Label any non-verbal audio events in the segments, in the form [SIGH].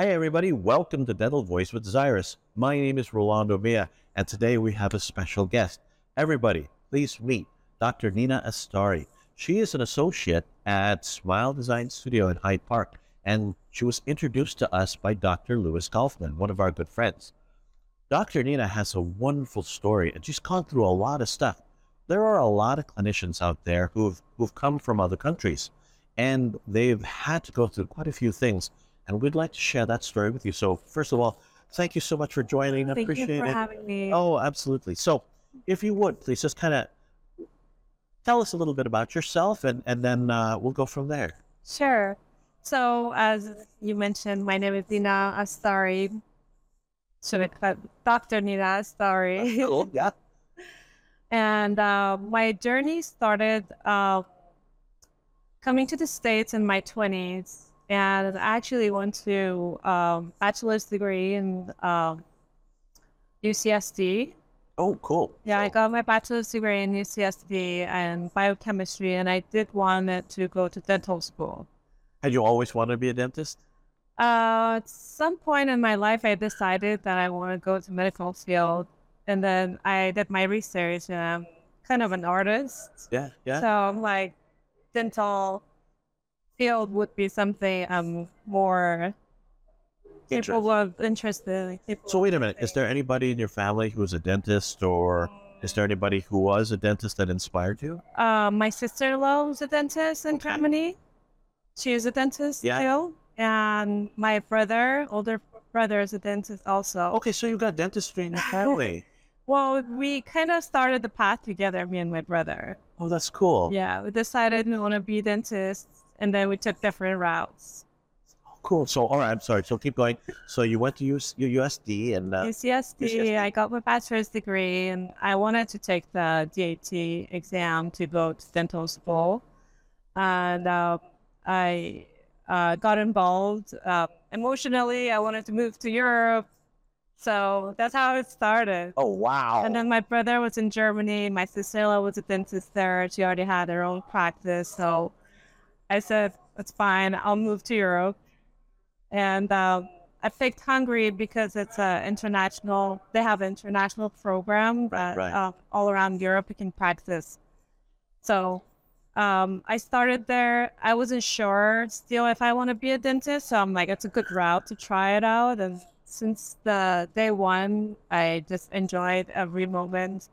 Hey, everybody, welcome to Dental Voice with Xyrus. My name is Rolando Mia, and today we have a special guest. Everybody, please meet Dr. Nina Astaraei. She is an associate at Smile Design Studio in Hyde Park, and she was introduced to us by Dr. Lewis Kaufman, one of our good friends. Dr. Nina has a wonderful story, and she's gone through a lot of stuff. There are a lot of clinicians out there who've, who've come from other countries, and they've had to go through quite a few things and we'd like to share that story with you. So, first of all, thank you so much for joining. I Thank appreciate you for it. having me. Oh, absolutely. So, if you would please just kind of tell us a little bit about yourself, and and then uh, we'll go from there. Sure. So, as you mentioned, my name is Nina Astaraei. Cut Dr. Nina Astaraei? Cool. [LAUGHS] Yeah. and uh, my journey started uh, coming to the States in my 20s. And I actually went to um, bachelor's degree in um, UCSD. Oh, cool. Yeah, I got my bachelor's degree in UCSD and biochemistry, and I did want to go to dental school. Had you always wanted to be a dentist? Uh, at some point in my life, I decided that I want to go to medical field, and then I did my research, and I'm kind of an artist, Yeah. Yeah. so I'm like, dental field would be something I'm more capable of interested. capable So wait a minute. Is there anybody in your family who is a dentist, or is there anybody who was a dentist that inspired you? Uh, my sister-in-law was a dentist in Germany. She is a dentist Yeah. still, and my brother, older brother, is a dentist also. Okay, so you got dentistry in your [LAUGHS] family. Well, we kind of started the path together, me and my brother. oh, that's cool. Yeah, we decided we want to be dentists, and then we took different routes. Cool. So, all right. I'm sorry. So keep going. So you went to US, USD and uh, UCSD, UCSD. I got my bachelor's degree, and I wanted to take the DAT exam to go to dental school. And uh, I uh, got involved uh, emotionally. I wanted to move to Europe. So that's how it started. oh wow. And then my brother was in Germany. My sister was a dentist there. She already had her own practice. So I said, it's fine. I'll move to Europe. And um, I picked Hungary because it's a international, they have an international program that right. um, all around Europe you can practice. So um, I started there. I wasn't sure still if I want to be a dentist. So I'm like, it's a good route to try it out. And since the day one, I just enjoyed every moment.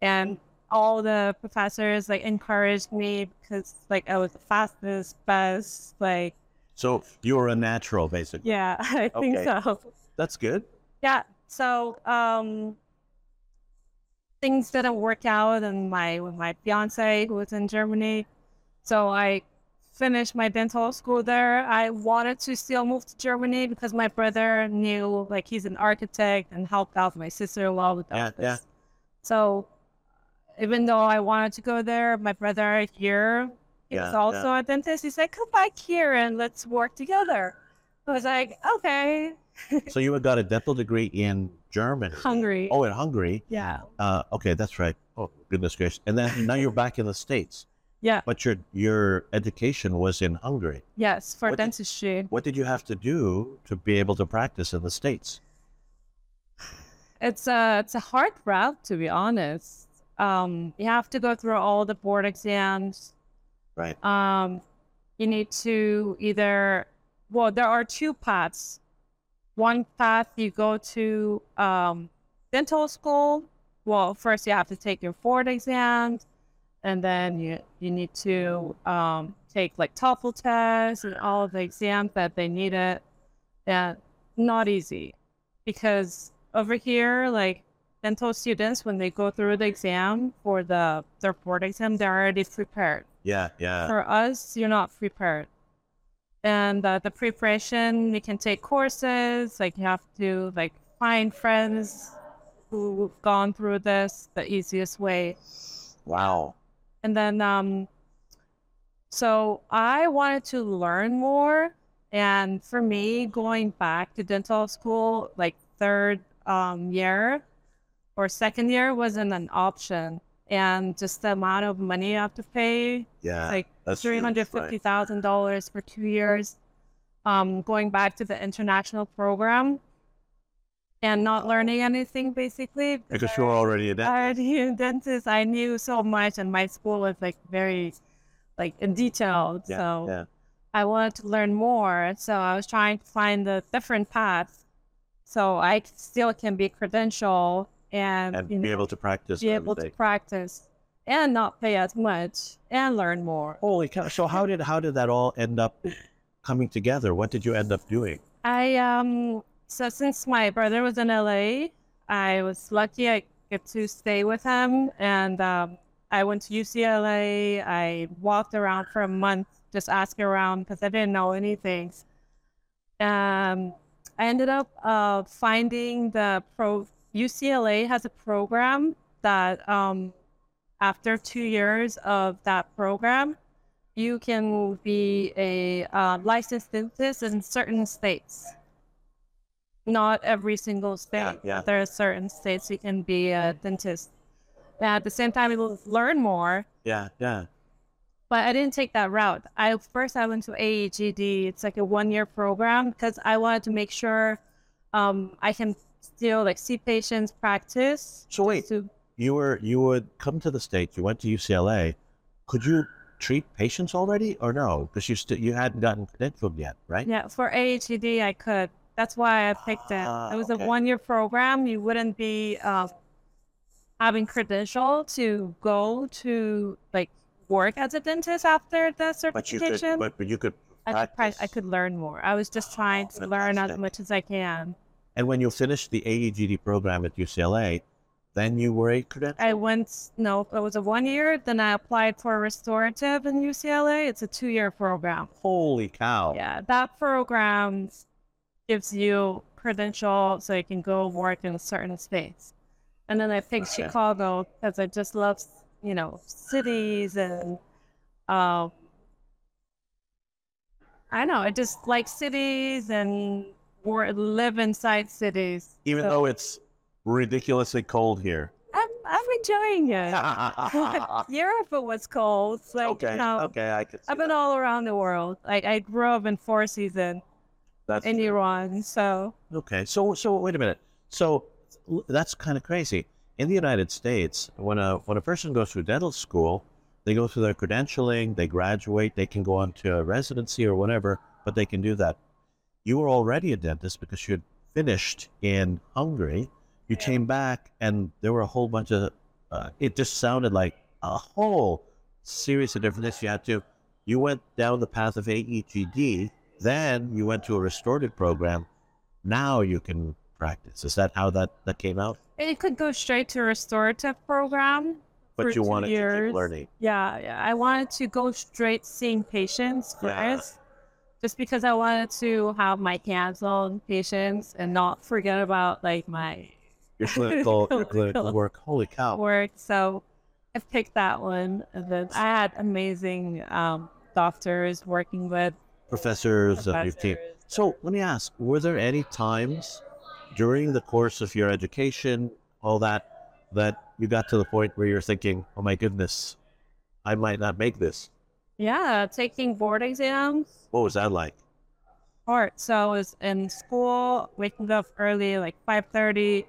And all the professors like encouraged me because like I was the fastest, best, like so you were a natural, basically. yeah, [LAUGHS] I think Okay. so. That's good. Yeah. So um things didn't work out and my with my fiance who was in Germany. So I finished my dental school there. I wanted to still move to Germany because my brother knew like he's an architect and helped out my sister in law with Yeah, all yeah. So even though I wanted to go there, my brother here he's Yeah, also a dentist. He said, Come back here and let's work together. I was like, Okay. So you got a dental degree in Germany. Hungry. Oh, in Hungary. Yeah. Uh, okay, that's right. Oh, goodness gracious. And then now you're back in the States, Yeah. but your your education was in Hungary. Yes, for What did- dentistry. What did you have to do to be able to practice in the States? It's a it's a hard route to be honest. Um, you have to go through all the board exams. Right. Um, you need to either well, there are two paths. One path you go to um, dental school. Well, first you have to take your board exams, and then you you need to um, take like TOEFL tests and all of the exams that they needed. Yeah, not easy because over here, like dental students, when they go through the exam for the their board exam, they're already prepared. Yeah, yeah. For us, you're not prepared. And uh, the preparation, you can take courses. Like you have to like find friends who've gone through this the easiest way. Wow. And then, um, so I wanted to learn more. And for me, going back to dental school, like third um, year or second year, wasn't an option. And just the amount of money you have to pay, Yeah. like three hundred fifty thousand dollars for two years. um, going back to the international program and not learning anything basically. Because you're already a dentist. I already a dentist. I knew so much, and my school was like very, like detailed. Yeah, so yeah. I wanted to learn more. So I was trying to find the different paths, so I still can be credential and, and be know, able to practice. be able to practice and not pay as much and learn more. Holy cow! So how did how did that all end up coming together? What did you end up doing? I um so since my brother was in LA, I was lucky I get to stay with him and um I went to UCLA. I walked around for a month just asking around because I didn't know anything. Um I ended up uh finding the pro UCLA has a program that um after two years of that program you can be a uh, licensed dentist in certain states. Not every single state. Yeah, yeah. There are certain states you can be a dentist. And at the same time, you'll learn more. Yeah, yeah. But I didn't take that route. I first I went to AEGD. It's like a one-year program because I wanted to make sure um, I can still like see patients, practice. So wait, To you were you would come to the states. You went to UCLA. Could you treat patients already, or no? Because you still you hadn't gotten credentialed yet, right? Yeah, for AHED, I could. That's why I picked it. Ah, it was okay. a one year program. You wouldn't be uh, having credential to go to like work as a dentist after the But you certification. could, but, but you could I, could. I could learn more. I was just trying to learn as much as I can. And when you finished the AEGD program at UCLA, then you were a credential. I went, no, it was a one year. Then I applied for a restorative in UCLA. It's a two year program. Holy cow! Yeah, that program gives you credential so you can go work in a certain space. And then I picked Okay. Chicago because I just love, you know, cities and um I know, I just like cities and wor- live inside cities. Even So though it's ridiculously cold here. I'm, I'm enjoying it. [LAUGHS] [LAUGHS] Europe it was cold. Like, okay, you know, okay, I could. See I've been that. all around the world. Like I grew up in Four Seasons That's in Iran, so Okay, so so wait a minute. So that's kind of crazy. In the United States, when a when a person goes through dental school, they go through their credentialing, they graduate, they can go on to a residency or whatever, but they can do that. You were already a dentist because you had finished in Hungary. You came back, and there were a whole bunch of. Uh, it just sounded like a whole series of different things you had to. You went down the path of AEGD, then you went to a restorative program, now you can practice. Is that how that, that came out? it could go straight to a restorative program. But for you wanted to keep learning. Yeah, yeah. I wanted to go straight seeing patients Yeah. Just because I wanted to have my hands on patients and not forget about like my Your clinical, [LAUGHS] your clinical work. Holy cow! work. So I picked that one, and then I had amazing um, doctors working with. Professors of your team. So let me ask: Were there any times during the course of your education, all that, that you got to the point where you're thinking, "Oh my goodness, I might not make this"? Yeah, taking board exams. What was that like? hard. So I was in school, waking up early, like five thirty,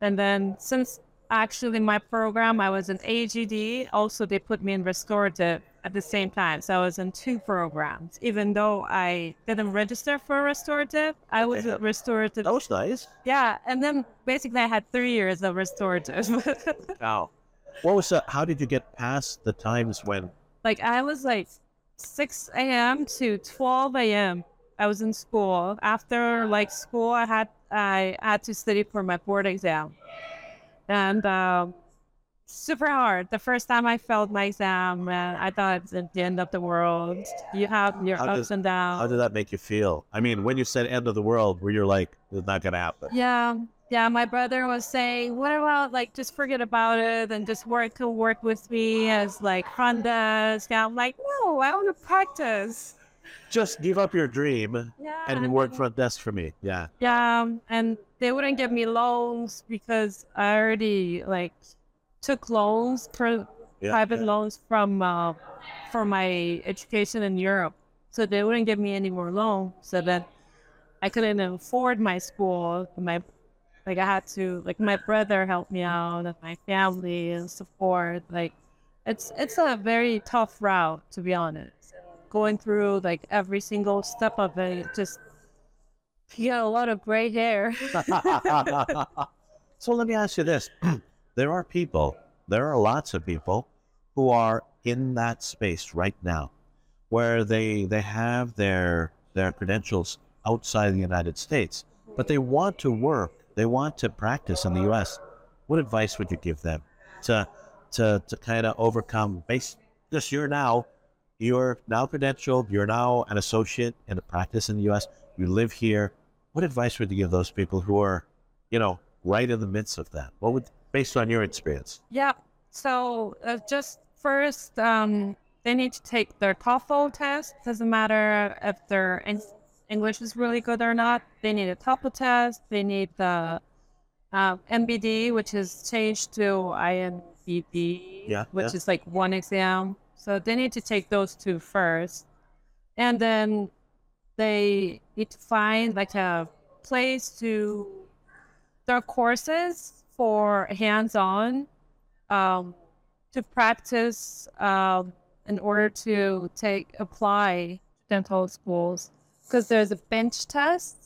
and then since actually my program, I was in AGD. Also, they put me in restorative at the same time. So I was in two programs, even though I didn't register for restorative. I was in restorative. That was nice. Yeah, and then basically I had three years of restorative. [LAUGHS] Wow. What was that? How did you get past the times when? Like I was like 6 a.m. to 12 a.m. I was in school. After like school, I had I had to study for my board exam, and um, super hard. The first time I failed my exam, and I thought it's the end of the world. You have your How ups does- and downs. How did that make you feel? I mean, when you said end of the world, where you're like, it's not gonna happen. Yeah, yeah. My brother was saying, "What about like just forget about it and just work to work with me as like front desk?" I'm like, "No, I want to practice." Just give up your dream Yeah, and work front desk for me. Yeah. Yeah, and they wouldn't give me loans because I already like took loans for Yeah. private yeah. loans from uh, for my education in Europe. so they wouldn't give me any more loan. So then I couldn't afford my school. My like I had to like my brother helped me out and my family and support. Like it's it's a very tough route to be honest. Going through like every single step of it, just you got a lot of gray hair. [LAUGHS] so let me ask you this: [CLEARS THROAT] there are people, there are lots of people who are in that space right now, where they they have their their credentials outside the United States, but they want to work, they want to practice in the U.S. What advice would you give them to to to kind of overcome? Base, just you're now you're now credentialed, you're now an associate in a practice in the U.S. You live here. What advice would you give those people who are, you know, right in the midst of that? What would, based on your experience? Yeah. So uh, just first, um, they need to take their TOEFL test. Doesn't matter if their English is really good or not. They need a TOEFL test. They need the uh, MBD, which is changed to INBB, yeah, which yeah. is like one exam. So they need to take those two first. And then they need to find like a place to there are courses for hands-on um, to practice um, in order to take apply dental schools because there's a bench test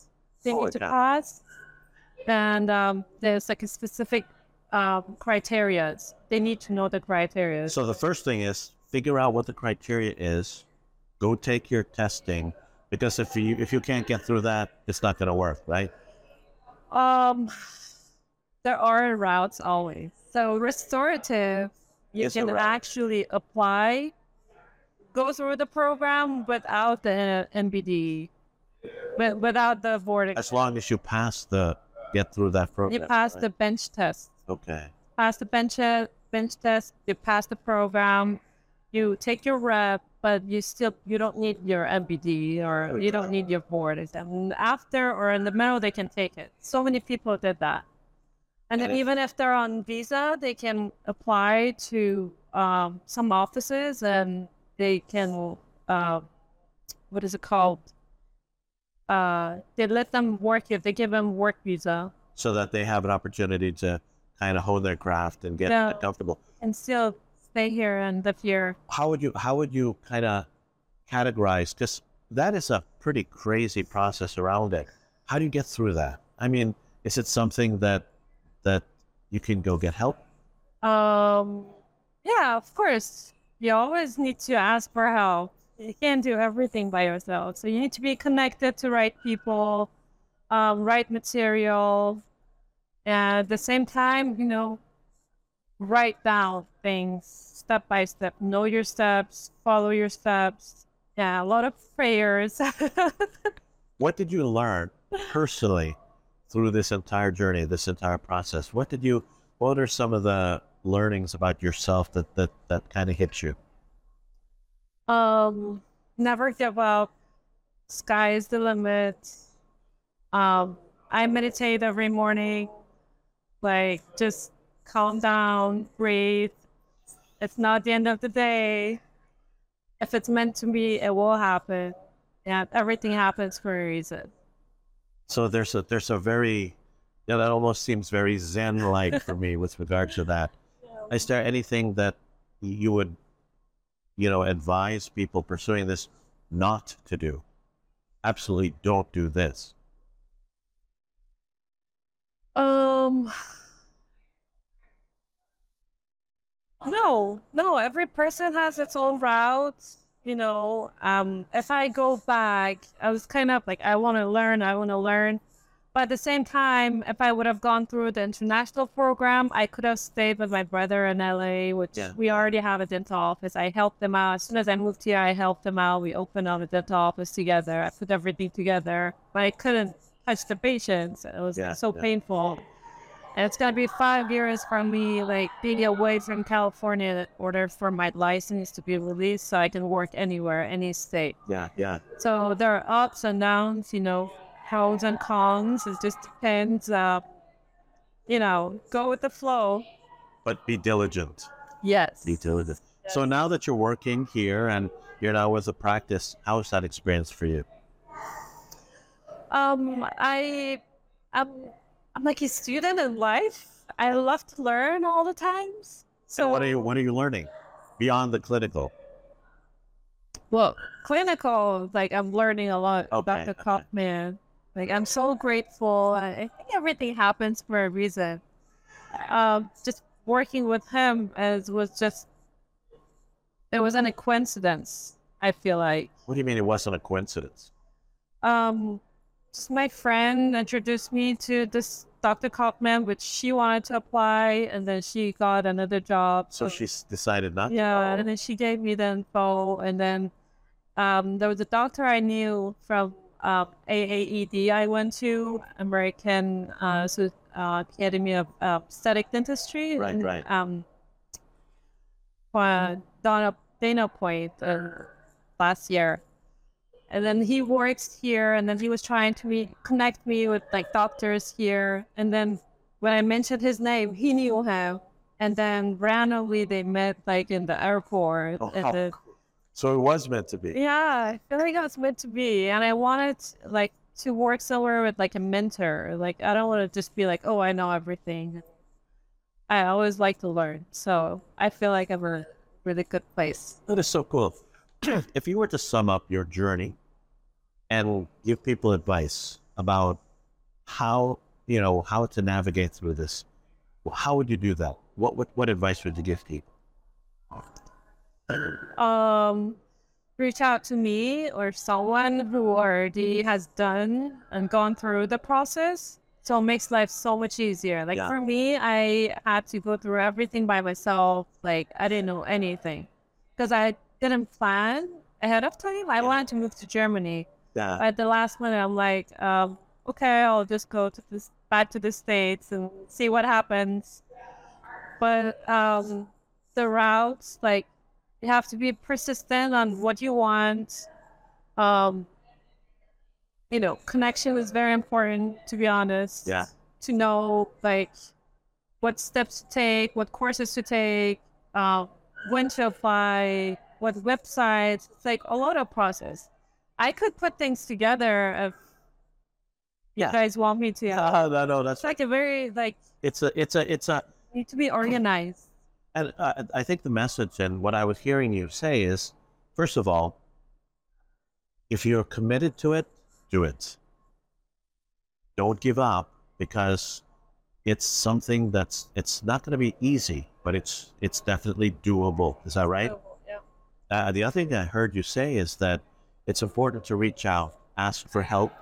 they Oh, need to yeah. pass and um, there's like a specific um, criteria they need to know the criteria So the first thing is figure out what the criteria is. Go take your testing because if you if you can't get through that, it's not going to work, right? Um, there are routes always. So restorative, you a can actually apply, go through the program without the MBD, but without the board. As long as you pass the get through that program. you pass right? the bench test. okay. Pass the bench bench test. You pass the program. You take your rep, but you still you don't need your MBD or you don't need your board exam. And After or in the middle, they can take it. So many people did that. And then And it- even if they're on visa, they can apply to um, some offices and they can, uh, what is it called? Uh, they let them work if they give them work visa So that they have an opportunity to kind of hone their craft and get Yeah. comfortable. and still stay here and live here. How would you how would you kind of categorize? Because that is a pretty crazy process around it. How do you get through that? I mean, is it something that that you can go get help? Um, yeah, of course. You always need to ask for help. You can't do everything by yourself. So you need to be connected to right people, um, right material, and at the same time, you know, write down things step by step. Know your steps, follow your steps. Yeah, a lot of prayers. [LAUGHS] What did you learn personally through this entire journey, this entire process? What did you? What are some of the learnings about yourself that that that kind of hit you? Um, never give up. Sky is the limit. Um, I meditate every morning. Like, just calm down, breathe. It's not the end of the day. If it's meant to be, it will happen. And everything happens for a reason. So there's a there's a very yeah that almost seems very zen like for me with regard to that. Is there anything that you would you know advise people pursuing this not to do? Absolutely don't do this. Um, no, no. Every person has its own route. You know, um, if I go back, I was kind of like, I want to learn, I want to learn. But at the same time, if I would have gone through the international program, I could have stayed with my brother in LA, which Yeah. we already have a dental office. I helped them out. As soon as I moved here, I helped them out. We opened up a dental office together. I put everything together, but I couldn't touch the patients. It was Yeah, so yeah. painful. And it's gonna be five years from me, like being away from California in order for my license to be released so I can work anywhere, any state. Yeah, yeah. So there are ups and downs, you know, pros and cons. It just depends. Uh, you know, go with the flow. But be diligent. Yes. Be diligent. So now that you're working here and You're now with the practice. How was that experience for you? Um, I, I'm, I'm like a student in life. I love to learn all the times. So So what are you what are you learning beyond the clinical? Well, clinical, like I'm learning a lot Okay, about the. Kaufman. Like I'm so grateful. I think everything happens for a reason. Um, just working with him as was just it wasn't a coincidence. I feel like What do you mean it wasn't a coincidence? um, just my friend introduced me to this Dr. Kaufman, which she wanted to apply, and then she got another job. So she decided not. to? Yeah, and then she gave me the info, and then um, there was a doctor I knew from um, AAED I went to, American uh, so, uh, Academy of uh, Aesthetic Dentistry. Right, right. Um, uh, Dana, Dana Point uh, last year. And then he works here, and then he was trying to me, connect me with like doctors here. And then when I mentioned his name, he knew him. And then randomly they met like in the airport. Oh, how the. So it was meant to be. yeah, I feel like it was meant to be. And I wanted like to work somewhere with like a mentor. Like I don't want to just be like, oh, I know everything. I always like to learn. So I feel like I'm a really good place. That is so cool. [CLEARS THROAT] if you were to sum up your journey and give people advice about how you know how to navigate through this, how would you do that? What what, what advice would you give people? [CLEARS THROAT] um reach out to me or someone who already has done and gone through the process. So it makes life so much easier. Like Yeah. for me i had to go through everything by myself. Like i didn't know anything. Because i didn't plan ahead of time. I wanted to move to germany. Yeah. at the last minute i'm like um, okay i'll just go to this back to the states and see what happens. But um, the routes like you have to be persistent on what you want. Um, you know connection is very important to be honest. Yeah. to know like what steps to take what courses to take uh, when to apply what websites it's like a lot of process. I could put things together if Yeah. you guys want me to. Ah, [LAUGHS] no, no, that's it's like a very like it's a it's a it's a need to be organized And uh, I think the message and what I was hearing you say is, first of all, if you're committed to it, do it. Don't give up because it's something that's it's not going to be easy, but it's it's definitely doable. Is that right? yeah. Uh, the other thing I heard you say is that it's important to reach out, ask for help,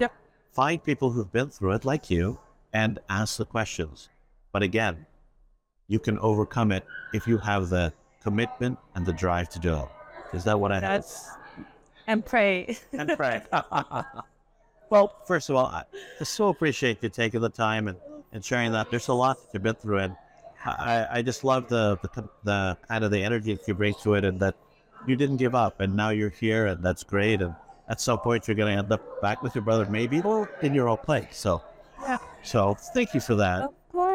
Yep. find people who've been through it like you, and ask the questions. But again, you can overcome it if you have the commitment and the drive to do it. Is that what I heard? That's and pray. and pray. [LAUGHS] [LAUGHS] well, first of all, I I so appreciate you taking the time and, and sharing that. There's a lot that you've been through, and I, I just love the, the the kind of the energy that you bring to it, and that you didn't give up, and now you're here, and that's great. And at some point, you're going to end up back with your brother, maybe or in your own place. So, Yeah. so thank you for that. of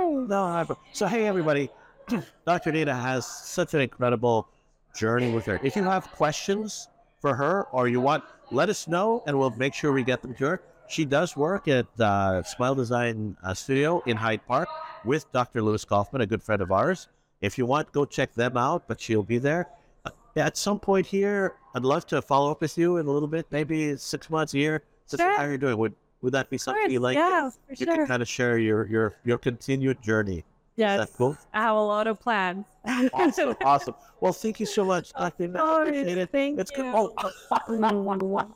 No, I, so hey everybody, [CLEARS THROAT] Dr. Nina has such an incredible journey with her. If you have questions for her or you want, let us know and we'll make sure we get them to her. She does work at uh, Smile Design uh, Studio in Hyde Park with Dr. Lewis Kaufman, a good friend of ours. If you want, go check them out, but she'll be there. Uh, at some point here, I'd love to follow up with you in a little bit, maybe six months, a year. Sure. how are you're doing. Would would that be something you like? yeah, for you sure. can kind of share your your your continued journey. Yes, that cool? I have a lot of plans. Awesome, [LAUGHS] awesome. Well, thank you so much, Dr. Nina. course, Appreciate it. thank It's good. you. Oh. oh, oh,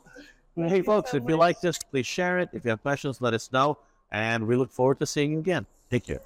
oh hey, folks, so if you like this, please share it. If you have questions, let us know. And we look forward to seeing you again. Take care.